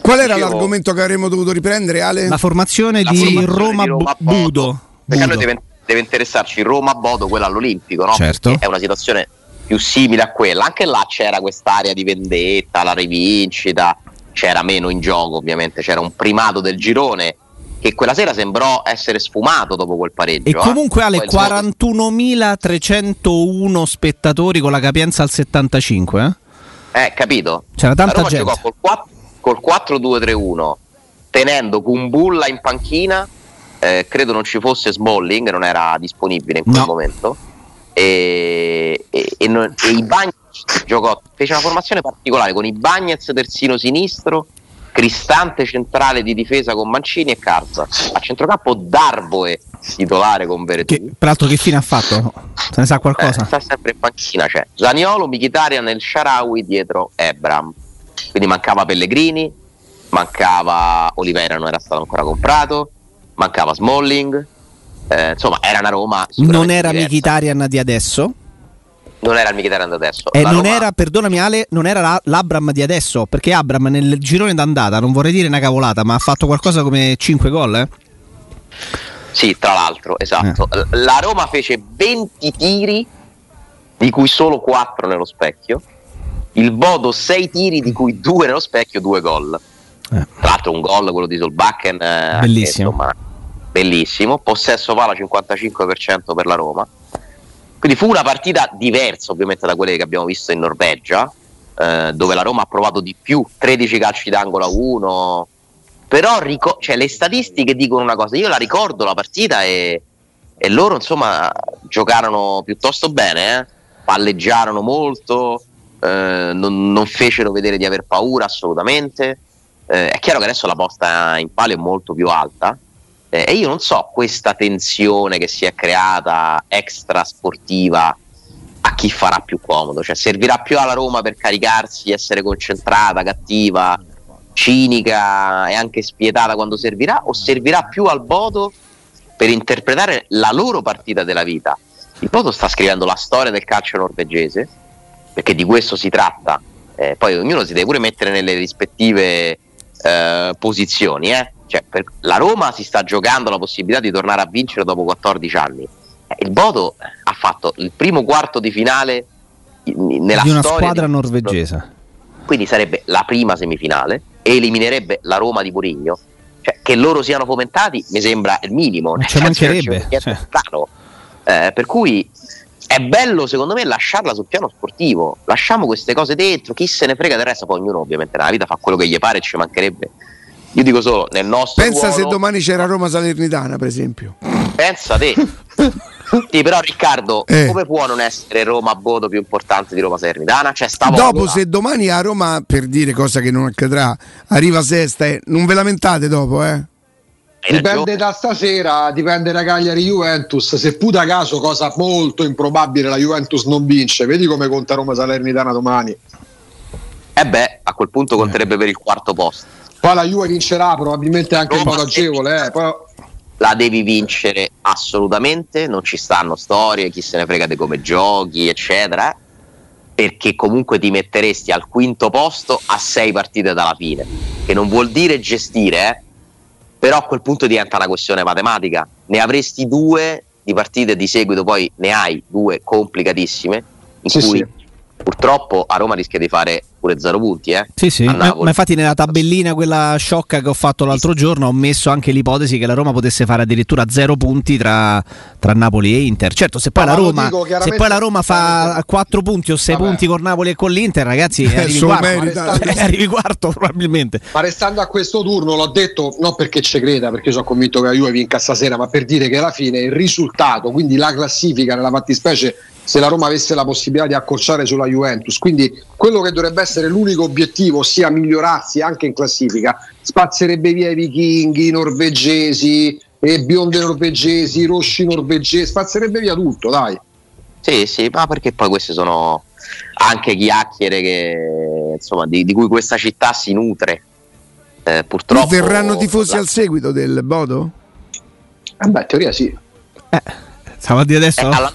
Qual era Io... l'argomento che avremmo dovuto riprendere, Ale? La formazione, La di, formazione Roma di Roma Budo. Budo. Perché a noi deve, deve interessarci Roma-Bodo, quella all'Olimpico, no? Certo. Che è una situazione più simile a quella. Anche là c'era quest'area di vendetta, la rivincita, c'era meno in gioco ovviamente, c'era un primato del girone che quella sera sembrò essere sfumato dopo quel pareggio. E eh. comunque alle 41.301 spettatori con la capienza al 75, eh? Eh, capito. C'era tanta gente. Giocò col, 4, col 4-2-3-1 tenendo Kumbulla in panchina, eh, credo non ci fosse Smalling, non era disponibile in quel no. momento e, e, e, non, e i Bagnets giocò, fece una formazione particolare con i Bagnets terzino sinistro, Cristante centrale di difesa con Mancini e Carza. A centrocampo Darboe titolare con Veretù. Che, peraltro che fine ha fatto? Se ne sa qualcosa? Eh, sta sempre in panchina, c'è Zaniolo, Michitarian e Sharawi dietro Ebram. Quindi mancava Pellegrini, mancava Olivera, non era stato ancora comprato, mancava Smalling, eh, insomma era una Roma non era Mkhitaryan di adesso non era il Mkhitaryan adesso e eh, non Roma... era perdonami Ale non era l'Abram di adesso perché Abram nel girone d'andata non vorrei dire una cavolata ma ha fatto qualcosa come 5 gol eh? sì tra l'altro esatto eh. la Roma fece 20 tiri di cui solo 4 nello specchio il Bodo 6 tiri di cui 2 nello specchio 2 gol eh. tra l'altro un gol quello di Solbakken eh, bellissimo che, insomma, bellissimo, possesso palla 55% per la Roma. Quindi fu una partita diversa ovviamente da quelle che abbiamo visto in Norvegia, eh, dove la Roma ha provato di più, 13 calci d'angolo a 1, però ric- cioè, le statistiche dicono una cosa, io la ricordo la partita e, e loro insomma giocarono piuttosto bene, eh? palleggiarono molto, eh, non, non, fecero vedere di aver paura assolutamente. Eh, è chiaro che adesso la posta in palio è molto più alta eh, e io non so questa tensione che si è creata extra sportiva a chi farà più comodo, cioè servirà più alla Roma per caricarsi, essere concentrata, cattiva, cinica e anche spietata quando servirà o servirà più al Bodo per interpretare la loro partita della vita. Il Bodo sta scrivendo la storia del calcio norvegese, perché di questo si tratta. Eh, poi ognuno si deve pure mettere nelle rispettive eh, posizioni. Eh? Cioè, la Roma si sta giocando la possibilità di tornare a vincere dopo 14 anni. Eh, il Bodo ha fatto il primo quarto di finale nella di una storia squadra di... norvegese. Quindi sarebbe la prima semifinale eliminerebbe la Roma di Murigno. Cioè, che loro siano fomentati mi sembra il minimo. Ci mancherebbe. Cioè. Eh, per cui è bello secondo me lasciarla sul piano sportivo. Lasciamo queste cose dentro, chi se ne frega del resto, poi ognuno ovviamente nella vita fa quello che gli pare e ci mancherebbe. Io dico solo, nel nostro Pensa ruolo, se domani c'era Roma Salernitana, per esempio. Pensa te. Sì, però Riccardo, eh. come può non essere Roma Bodo più importante di Roma Salernitana? Cioè, dopo, se domani a Roma, per dire cosa che non accadrà, arriva sesta, eh, non ve lamentate dopo, eh? Dipende da stasera, dipende da Cagliari Juventus. Se puta caso, cosa molto improbabile, la Juventus non vince, vedi come conta Roma Salernitana domani. E eh beh, a quel punto conterebbe per il quarto posto. Poi la Juve vincerà probabilmente anche Roma in modo agevole, eh. Poi la devi vincere assolutamente, non ci stanno storie, chi se ne frega di come giochi, eccetera, perché comunque ti metteresti al quinto posto a sei partite dalla fine, che non vuol dire gestire, eh? però a quel punto diventa una questione matematica, ne avresti due di partite di seguito, poi ne hai due complicatissime, in sì, cui sì. purtroppo a Roma rischia di fare pure zero punti. Eh, sì, sì. Ma, ma, infatti nella tabellina quella sciocca che ho fatto l'altro giorno ho messo anche l'ipotesi che la Roma potesse fare addirittura zero punti tra, tra Napoli e Inter. Certo, se poi, la Roma, dico, se poi la Roma, fa quattro punti o sei punti con Napoli e con l'Inter, ragazzi, eh, arrivi, quarto, restando, arrivi quarto probabilmente. Ma restando a questo turno, l'ho detto non perché ci creda, perché sono convinto che la Juve vinca stasera, ma per dire che alla fine il risultato, quindi la classifica nella fattispecie se la Roma avesse la possibilità di accorciare sulla Juventus. Quindi quello che dovrebbe essere l'unico obiettivo, ossia migliorarsi anche in classifica, spazzerebbe via i vichinghi, i norvegesi, e bionde norvegesi, i rossi norvegesi, spazzerebbe via tutto, dai. Sì, sì, ma perché poi queste sono anche chiacchiere che, insomma, di, di cui questa città si nutre. Eh, purtroppo. verranno tifosi la... al seguito del Bodo? Eh beh, in teoria sì. Eh. Stavo a dire adesso? Eh, alla,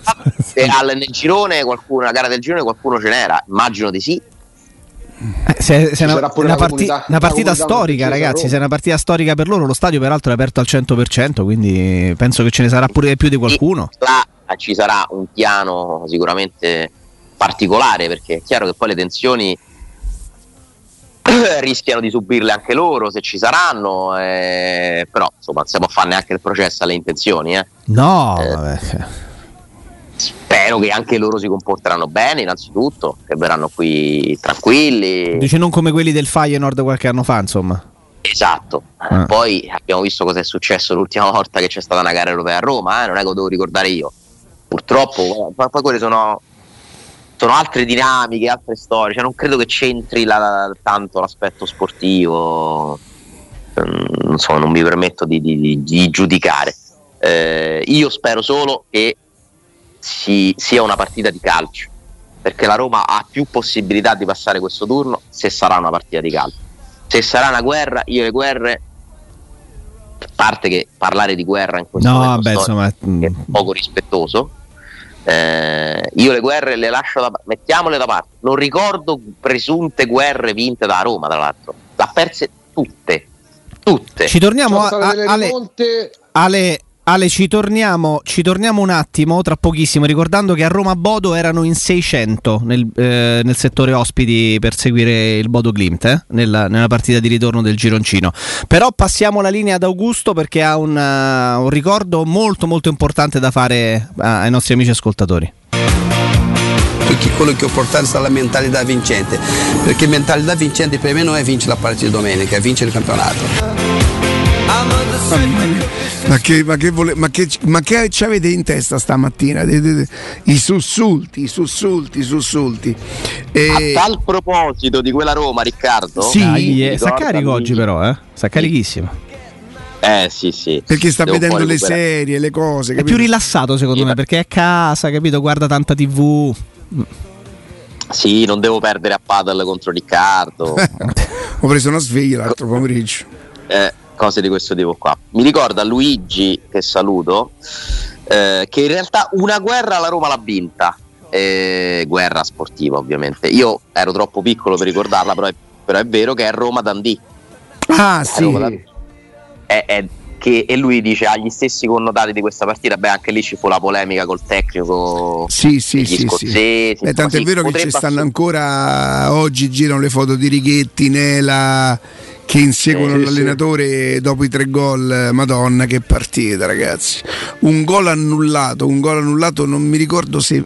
eh, al, nel girone, qualcuno, la gara del girone qualcuno ce n'era, immagino di sì. Eh, se, se una, una, parti, una, partita storica, ragazzi. Se è una partita storica per loro, lo stadio peraltro è aperto al 100%, quindi penso che ce ne sarà pure più di qualcuno. Là ci sarà un piano sicuramente particolare perché è chiaro che poi le tensioni rischiano di subirle anche loro se ci saranno, eh, però insomma si può fare neanche il processo alle intenzioni. Eh. No, eh, spero che anche loro si comporteranno bene innanzitutto, che verranno qui tranquilli. Dice non come quelli del Feyenoord qualche anno fa insomma. Esatto, ah. poi abbiamo visto cosa è successo l'ultima volta che c'è stata una gara europea a Roma, eh? non è che lo devo ricordare io. Purtroppo, poi quelle sono sono altre dinamiche, altre storie, cioè non credo che c'entri la, tanto l'aspetto sportivo, mm, non, so, non mi permetto di, di, di giudicare. Eh, io spero solo che si, sia una partita di calcio, perché la Roma ha più possibilità di passare questo turno se sarà una partita di calcio. Se sarà una guerra, io le guerre a parte che parlare di guerra in questo no, momento vabbè, insomma, è mm. poco rispettoso eh, io le guerre le lascio da parte, mettiamole da parte. Non ricordo presunte guerre vinte da Roma, tra l'altro. L'ha perse tutte. Tutte. Ci torniamo a, a, alle, alle, Ale, ci torniamo, ci torniamo, un attimo tra pochissimo, ricordando che a Roma Bodo erano in 600 nel, eh, nel settore ospiti per seguire il Bodo Glimt eh, nella, nella, partita di ritorno del Gironcino. Però passiamo la linea ad Augusto perché ha un, uh, un ricordo molto molto importante da fare uh, ai nostri amici ascoltatori. quello che ho portato è stata la mentalità vincente, perché mentalità vincente per me non è vincere la partita di domenica, è vincere il campionato. Ma che, ma, che vole, ma, che, ma che ci avete in testa stamattina? I sussulti, i sussulti, i sussulti. E... A tal proposito di quella Roma, Riccardo. Sì, Dai, eh, sta carico oggi però, eh? Sta carichissimo. Eh sì, sì. Perché sta Devo vedendo le serie, le cose. Capito? È più rilassato secondo me perché è a casa, capito? Guarda tanta TV. Sì, non devo perdere a paddle contro Riccardo. Ho preso una sveglia l'altro pomeriggio. Cose di questo tipo qua. Mi ricorda Luigi, che saluto, eh, che in realtà una guerra la Roma l'ha vinta. Eh, guerra sportiva ovviamente. Io ero troppo piccolo per ricordarla, però è, però è vero che è Roma Dandì. Ah sì. È, è, che, e lui dice ha gli stessi connotati di questa partita. Beh, anche lì ci fu la polemica col tecnico. Sì, sì, sì. sì. Beh, tanto è vero che ci stanno ancora oggi girano le foto di Righetti, Nela che inseguono eh, l'allenatore sì. dopo i tre gol. Madonna, che partita, ragazzi! Un gol annullato, un gol annullato, non mi ricordo se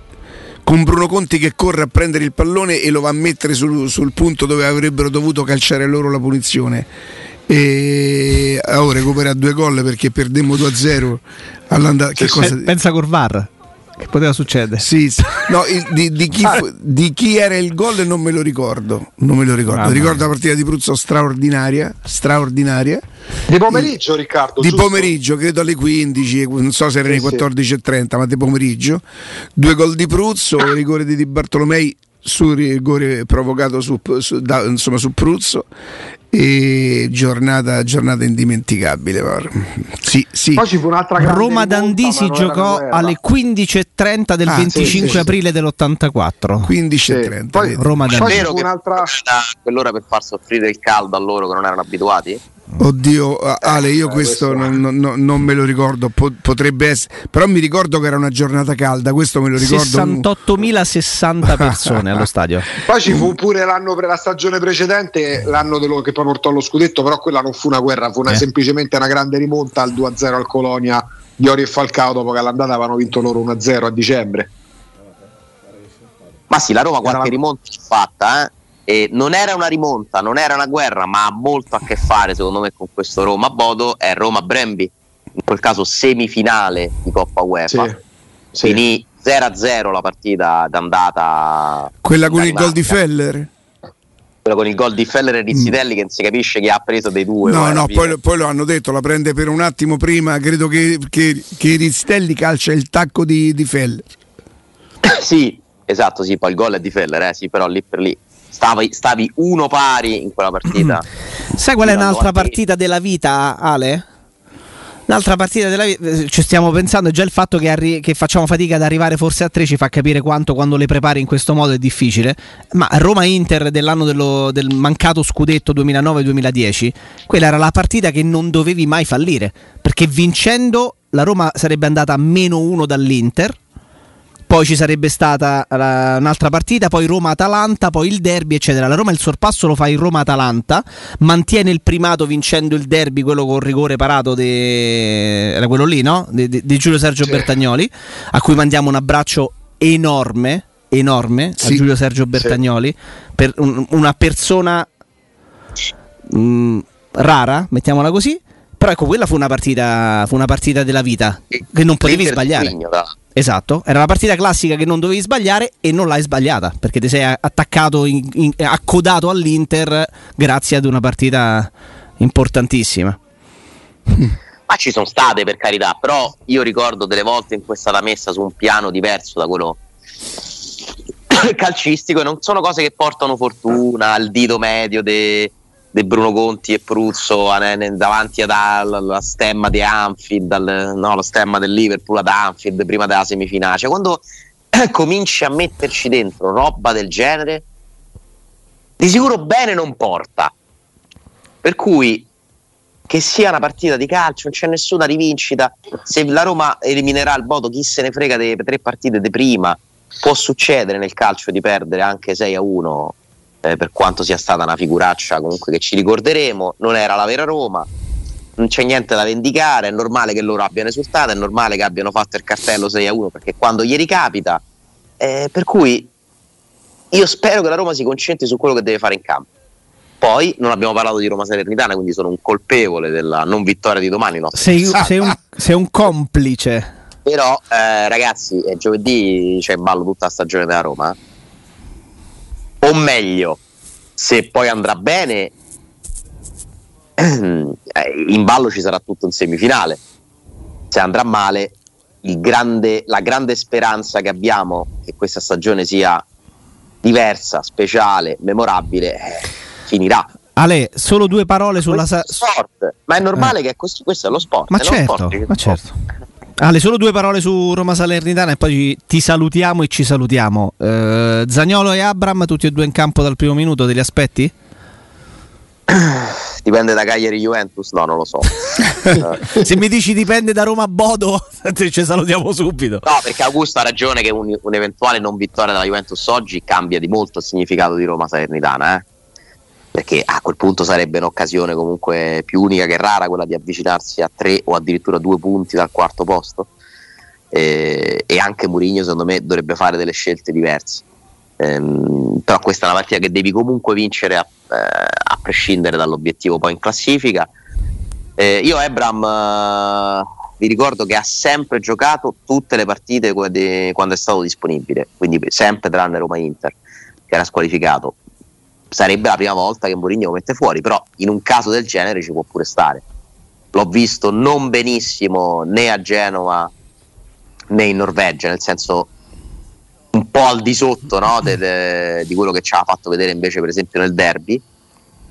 con Bruno Conti che corre a prendere il pallone e lo va a mettere sul, sul punto dove avrebbero dovuto calciare loro la punizione. E oh, recupera due gol perché perdemmo 2-0 all'andata. Pensa Corvar. Che poteva succedere? Sì. No, il, di, di, chi, ah. di, chi, era il gol non me lo ricordo. Non me lo ricordo. Ah, ricordo la partita di Pruzzo straordinaria. Straordinaria. Di pomeriggio, Riccardo. Di giusto? pomeriggio, credo alle 15, non so se erano sì, 14.30, sì. ma di pomeriggio. Due gol di Pruzzo, rigore di Di Bartolomei sul rigore provocato su, su, da, insomma, su Pruzzo e giornata, giornata indimenticabile. Sì, sì. Poi ci fu un'altra Roma Dandì si giocò alle 15.30 del ah, 25 sì, aprile dell'84. 15.30. Poi, Roma Dandì. È vero che un'altra... quell'ora per far soffrire il caldo a loro che non erano abituati? Oddio, Ale, io eh, questo, non, non, non, me lo ricordo, potrebbe essere, però mi ricordo che era una giornata calda, questo me lo ricordo. 68.060 persone allo stadio. Poi ci fu pure l'anno per la stagione precedente, l'anno dello, che poi portò allo scudetto, però quella non fu una guerra, fu una, eh. semplicemente una grande rimonta al 2-0 al Colonia di Ori e Falcao dopo che all'andata avevano vinto loro 1-0 a dicembre. Ma sì, la Roma qualche rimonta fatta, eh? E non era una rimonta, non era una guerra, ma ha molto a che fare secondo me con questo Roma-Bodo, è Roma-Bremby, in quel caso semifinale di Coppa UEFA. Sì, sì. Finì 0-0 la partita d'andata. Quella con il gol di Feller? Quella con il gol di Feller e Rizzitelli mm. che non si capisce chi ha preso dei due. No, no, poi, poi, lo hanno detto, la prende per un attimo prima, credo che, che, che Rizzitelli calcia il tacco di, di Feller. sì, esatto, sì, poi il gol è di Feller, eh, sì, però lì per lì stavi, stavi uno pari in quella partita. Sai qual è un'altra partita della vita, Ale? Un'altra partita della vita, eh, ci stiamo pensando, già il fatto che, arri- che, facciamo fatica ad arrivare forse a tre ci fa capire quanto quando le prepari in questo modo è difficile, ma Roma-Inter dell'anno dello, del mancato scudetto 2009-2010, quella era la partita che non dovevi mai fallire, perché vincendo la Roma sarebbe andata a meno uno dall'Inter, poi ci sarebbe stata la, un'altra partita, poi Roma-Atalanta, poi il derby, eccetera. La Roma il sorpasso lo fa in Roma-Atalanta, mantiene il primato vincendo il derby, quello con rigore parato, de... era quello lì, no? Di Giulio Sergio sì. Bertagnoli, a cui mandiamo un abbraccio enorme, enorme sì. a Giulio Sergio Bertagnoli, sì. per un, una persona mh, mm, rara, mettiamola così. Però ecco, quella fu una partita, fu una partita della vita che non potevi sbagliare. Esatto, era la partita classica che non dovevi sbagliare e non l'hai sbagliata perché ti sei attaccato, in, in, accodato all'Inter grazie ad una partita importantissima. Ma ci sono state per carità, però io ricordo delle volte in cui è stata messa su un piano diverso da quello calcistico e non sono cose che portano fortuna al dito medio de, di Bruno Conti e Pruzzo davanti alla stemma di Anfield, al, no, la stemma del Liverpool ad Anfield prima della semifinale. Cioè, quando eh, cominci a metterci dentro roba del genere, di sicuro bene non porta. Per cui che sia una partita di calcio, non c'è nessuna rivincita. Se la Roma eliminerà il voto, chi se ne frega delle tre partite di prima. Può succedere nel calcio di perdere anche 6 a 1 eh, per quanto sia stata una figuraccia comunque che ci ricorderemo, non era la vera Roma, non c'è niente da vendicare, è normale che loro abbiano esultato, è normale che abbiano fatto il cartello 6 a 1 perché quando gli ricapita, eh, per cui io spero che la Roma si concentri su quello che deve fare in campo. Poi non abbiamo parlato di Roma Salernitana, quindi sono un colpevole della non vittoria di domani. No? Sei, sei, un, sei un complice. Però, eh, ragazzi, giovedì c'è in ballo tutta la stagione della Roma. O meglio, se poi andrà bene, in ballo ci sarà tutto in semifinale. Se andrà male, grande, la grande speranza che abbiamo che questa stagione sia diversa, speciale, memorabile, eh, finirà. Ale, solo due parole sulla sa- sport, ma è normale eh. che così, questo è lo sport. Ma certo, sport ma certo. Ale, solo due parole su Roma Salernitana e poi ti salutiamo e ci salutiamo. Uh, Zagnolo e Abram, tutti e due in campo dal primo minuto, te li aspetti? Dipende da Cagliari Juventus? No, non lo so. Se mi dici dipende da Roma Bodo, ci salutiamo subito. No, perché Augusto ha ragione che un, un'eventuale non vittoria della Juventus oggi cambia di molto il significato di Roma Salernitana, eh? Perché a quel punto sarebbe un'occasione comunque più unica che rara quella di avvicinarsi a tre o addirittura due punti dal quarto posto. E, e anche Mourinho, secondo me, dovrebbe fare delle scelte diverse. Ehm, però questa è una partita che devi comunque vincere a, eh, a prescindere dall'obiettivo poi in classifica. Eh, io Ebram eh, vi ricordo che ha sempre giocato tutte le partite quando è stato disponibile, quindi sempre tranne Roma Inter, che era squalificato. Sarebbe la prima volta che Mourinho lo mette fuori, però in un caso del genere ci può pure stare. L'ho visto non benissimo né a Genova né in Norvegia, nel senso un po' al di sotto no, de, de, di quello che ci ha fatto vedere invece per esempio nel derby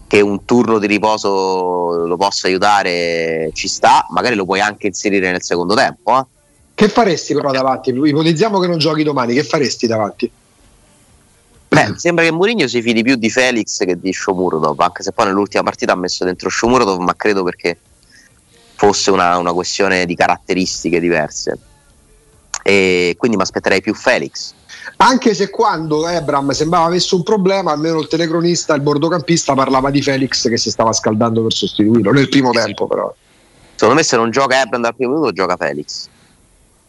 che un turno di riposo lo possa aiutare ci sta magari lo puoi anche inserire nel secondo tempo eh. che faresti però davanti? ipotizziamo che non giochi domani che faresti davanti? Beh, sembra che Mourinho si fidi più di Felix che di Shomurodov anche se poi nell'ultima partita ha messo dentro Shomurodov ma credo perché fosse una, una questione di caratteristiche diverse e quindi mi aspetterei più Felix anche se quando Ebram sembrava avesse un problema, almeno il telecronista, il bordocampista parlava di Felix che si stava scaldando per sostituirlo nel primo tempo però. Secondo me se non gioca Ebram dal primo minuto gioca Felix.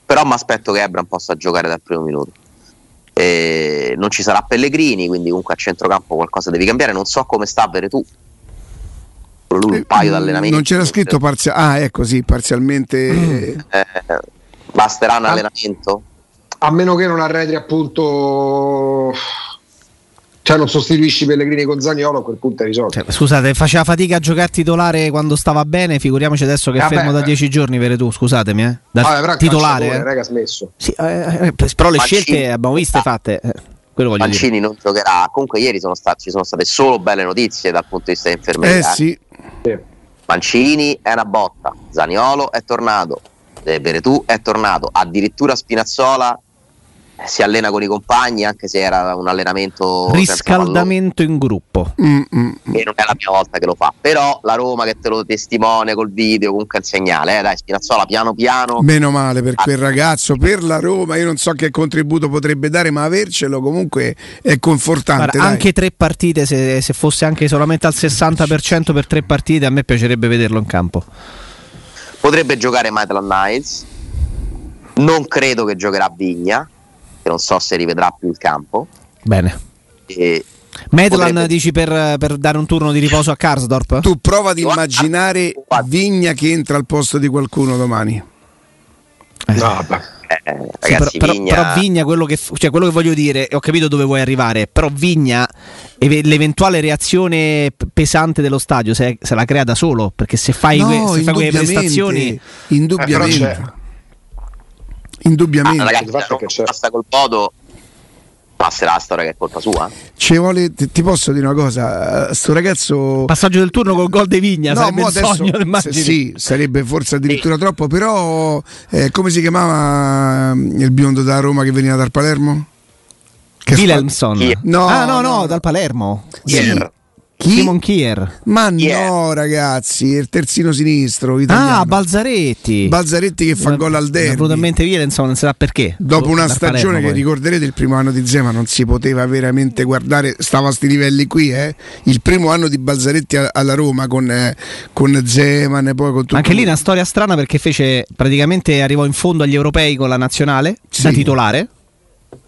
Però mi aspetto che Ebram possa giocare dal primo minuto. E non ci sarà Pellegrini, quindi comunque a centrocampo qualcosa devi cambiare. Non so come sta a tu. Lui un eh, paio di allenamenti. Non c'era scritto parzialmente. Ah, ecco sì, parzialmente. Eh, basterà un allenamento? a meno che non arretri appunto cioè non sostituisci Pellegrini con Zagnolo a quel punto è risolto cioè, scusate faceva fatica a giocare titolare quando stava bene figuriamoci adesso che è fermo da dieci giorni per tu scusatemi eh. da Vabbè, titolare eh. raga, smesso. Sì, eh, eh però le Mancini, scelte abbiamo viste fatte eh, Mancini dire. non giocherà comunque ieri sono stati, ci sono state solo belle notizie dal punto di vista infermeria eh sì. Mancini è una botta Zaniolo è tornato Veretù è tornato addirittura Spinazzola si allena con i compagni anche se era un allenamento riscaldamento in gruppo. Mm, mm, mm, e non è la prima volta che lo fa. Però la Roma che te lo testimonia col video comunque è un segnale eh? dai Spinazzola piano piano. Meno male per quel ragazzo per la Roma io non so che contributo potrebbe dare ma avercelo comunque è confortante Guarda, anche tre partite se, se fosse anche solamente al 60% per tre partite a me piacerebbe vederlo in campo. Potrebbe giocare Maitland Niles non credo che giocherà Vigna che non so se rivedrà più il campo. Bene. E Medlan potrebbe... dici per, per, dare un turno di riposo a Karsdorp? Tu prova ad immaginare Vigna che entra al posto di qualcuno domani. Eh. No, eh, sì, ragazzi, però, Vigna... però, Vigna, quello che, cioè, quello che voglio dire, ho capito dove vuoi arrivare, però Vigna, l'eventuale reazione pesante dello stadio se, se la crea da solo, perché se fai, no, se fai quelle prestazioni... Indubbiamente. Eh, Indubbiamente. Ah, ragazzi, non basta col Bodo passerà la storia che è colpa sua? Ci vuole, ti, ti, posso dire una cosa, sto ragazzo... Passaggio del turno col gol di Vigna, no, sarebbe adesso, sogno, Sì, sarebbe forse addirittura sì. troppo, però eh, come si chiamava mm, il biondo da Roma che veniva dal Palermo? Wilhelmson. No, ah no, no, no, dal Palermo. Sì. Chi? Simon Kier. Ma yeah. no, ragazzi, il terzino sinistro. Italiano. Ah, Balzaretti. Balzaretti che fa gol al derby. Assolutamente via, insomma, non sa perché. Dopo una stagione Palermo, che poi. ricorderete, il primo anno di Zema non si poteva veramente guardare, stava a sti livelli qui, eh? Il primo anno di Balzaretti alla Roma con, eh, con Zeman poi con tutto. Anche lì una storia strana perché fece praticamente arrivò in fondo agli europei con la nazionale sì. da titolare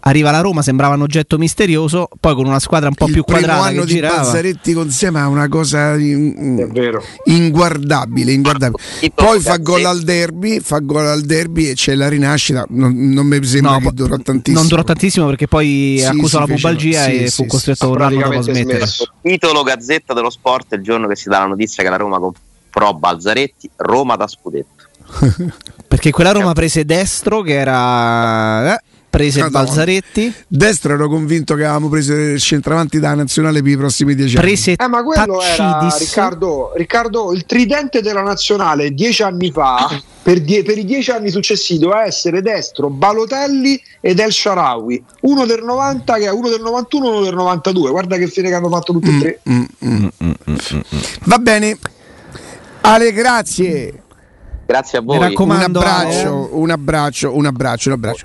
arriva la Roma, sembrava un oggetto misterioso, poi con una squadra un po' il più primo quadrata anno che di girava. Balzaretti con Sema è una cosa in- È vero. inguardabile, inguardabile. Poi fa gol al derby, fa gol al derby e c'è la rinascita. Non, non mi sembra No, che durò tantissimo. Non durò tantissimo perché poi Sì, accusò la pubalgia sì, e sì, fu costretto sì. un anno dopo a smettere. Titolo Gazzetta dello Sport il giorno che si dà la notizia che la Roma comprò Balzaretti, Roma da scudetto. Perché quella Roma prese destro che era... eh, prese Madonna. Balzaretti, Destro ero convinto che avevamo preso il centravanti da nazionale per i prossimi dieci anni. prese Eh, ma quello era Taccidis. Riccardo, Riccardo, il tridente della nazionale dieci anni fa, per, die- per i dieci anni successivi, doveva essere destro, Balotelli ed El Sharawi. Uno del 90, che è uno del 91 e uno del 92. Guarda che fine che hanno fatto tutti e tre. Mm, mm. Va bene. Ale, grazie. Grazie a Mi voi. raccomando, un abbraccio, un abbraccio, un abbraccio, un abbraccio.